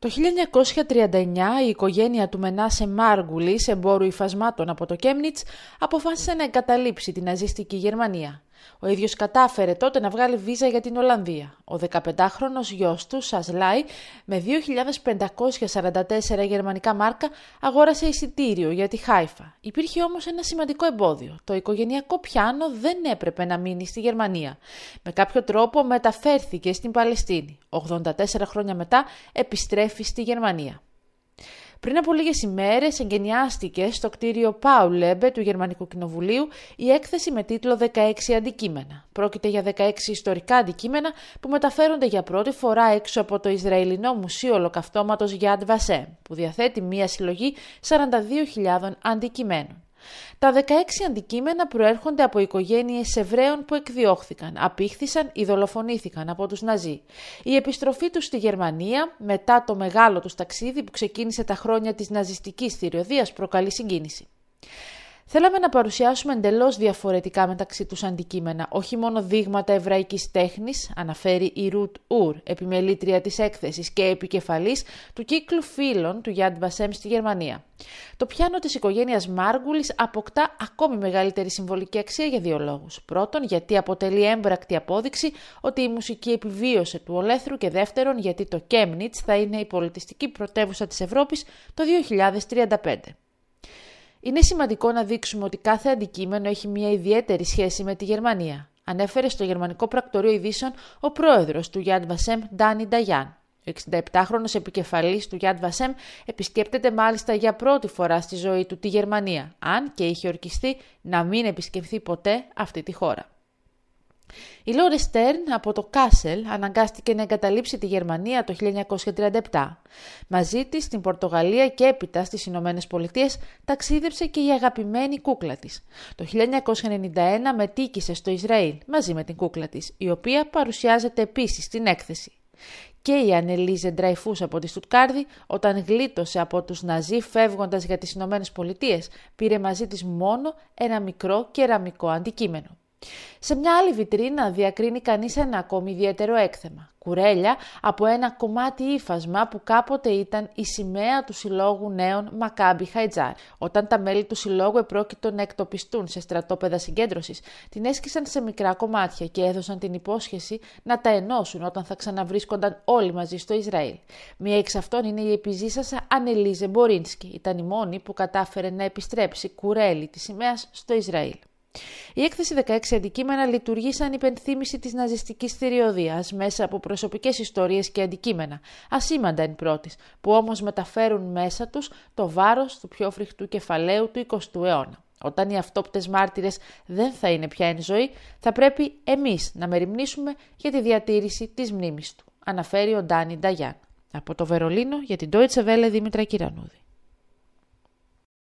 Το 1939 η οικογένεια του Μενάσε Μάργουλης, εμπόρου υφασμάτων από το Κέμνιτς, αποφάσισε να εγκαταλείψει την ναζιστική Γερμανία. Ο ίδιος κατάφερε τότε να βγάλει βίζα για την Ολλανδία. Ο 15χρονος γιος του, Σασλάι, με 2.544 γερμανικά μάρκα, αγόρασε εισιτήριο για τη Χάιφα. Υπήρχε όμως ένα σημαντικό εμπόδιο. Το οικογενειακό πιάνο δεν έπρεπε να μείνει στη Γερμανία. Με κάποιο τρόπο μεταφέρθηκε στην Παλαιστίνη. 84 χρόνια μετά επιστρέφει στη Γερμανία. Πριν από λίγες ημέρες εγκαινιάστηκε στο κτίριο Πάουλεμπε του Γερμανικού Κοινοβουλίου η έκθεση με τίτλο 16 αντικείμενα. Πρόκειται για 16 ιστορικά αντικείμενα που μεταφέρονται για πρώτη φορά έξω από το Ισραηλινό Μουσείο Ολοκαυτώματος Yad Vashem, που διαθέτει μία συλλογή 42.000 αντικειμένων. Τα 16 αντικείμενα προέρχονται από οικογένειες Εβραίων που εκδιώχθηκαν, απήχθησαν ή δολοφονήθηκαν από τους Ναζί. Η επιστροφή τους στη Γερμανία μετά το μεγάλο τους ταξίδι που ξεκίνησε τα χρόνια της ναζιστικής θηριωδίας προκαλεί συγκίνηση. Θέλαμε να παρουσιάσουμε εντελώς διαφορετικά μεταξύ τους αντικείμενα, όχι μόνο δείγματα εβραϊκής τέχνης, αναφέρει η Ρουτ Ουρ, επιμελήτρια της έκθεσης και επικεφαλής του κύκλου φίλων του Yad Vashem στη Γερμανία. Το πιάνο της οικογένειας Μάργουλης αποκτά ακόμη μεγαλύτερη συμβολική αξία για δύο λόγους. Πρώτον, γιατί αποτελεί έμπρακτη απόδειξη ότι η μουσική επιβίωσε του ολέθρου και δεύτερον, γιατί το Κέμνιτ θα είναι η πολιτιστική πρωτεύουσα της Ευρώπης το 2035. Είναι σημαντικό να δείξουμε ότι κάθε αντικείμενο έχει μια ιδιαίτερη σχέση με τη Γερμανία, ανέφερε στο Γερμανικό Πρακτορείο Ειδήσεων ο πρόεδρος του Yad Vashem, Ντάνι Νταγιάν. Ο 67χρονος επικεφαλής του Yad Vashem επισκέπτεται μάλιστα για πρώτη φορά στη ζωή του τη Γερμανία, αν και είχε ορκιστεί να μην επισκεφθεί ποτέ αυτή τη χώρα. Η Λόρε Στέρν από το Κάσελ αναγκάστηκε να εγκαταλείψει τη Γερμανία το 1937. Μαζί της στην Πορτογαλία και έπειτα στις Ηνωμένες Πολιτείες ταξίδεψε και η αγαπημένη κούκλα της. Το 1991 μετήκησε στο Ισραήλ μαζί με την κούκλα της, η οποία παρουσιάζεται επίσης στην έκθεση. Και η Ανελίζε Ντραϊφούς από τη Στουτκάρδη, όταν γλίτωσε από τους Ναζί φεύγοντας για τις Ηνωμένες Πολιτείες, πήρε μαζί της μόνο ένα μικρό κεραμικό αντικείμενο. Σε μια άλλη βιτρίνα διακρίνει κανείς ένα ακόμη ιδιαίτερο έκθεμα. Κουρέλια από ένα κομμάτι ύφασμα που κάποτε ήταν η σημαία του Συλλόγου Νέων Μακάμπι Χαϊτζάρ. Όταν τα μέλη του Συλλόγου επρόκειτο να εκτοπιστούν σε στρατόπεδα συγκέντρωσης, την έσκησαν σε μικρά κομμάτια και έδωσαν την υπόσχεση να τα ενώσουν όταν θα ξαναβρίσκονταν όλοι μαζί στο Ισραήλ. Μία εξ αυτών είναι η επιζήσασα Ανελίζε Μπορίνσκι. Ήταν η μόνη που κατάφερε να επιστρέψει κουρέλι της σημαίας στο Ισραήλ. Η έκθεση 16 αντικείμενα λειτουργεί σαν υπενθύμηση της ναζιστικής θηριωδίας μέσα από προσωπικές ιστορίες και αντικείμενα, ασήμαντα εν πρώτης, που όμως μεταφέρουν μέσα τους το βάρος του πιο φρικτού κεφαλαίου του 20ου αιώνα. Όταν οι αυτόπτες μάρτυρες δεν θα είναι πια εν ζωή, θα πρέπει εμείς να μεριμνήσουμε για τη διατήρηση της μνήμης του, αναφέρει ο Ντάνι Νταγιάν. Από το Βερολίνο για την Deutsche Welle Δήμητρα Κυρανούδη.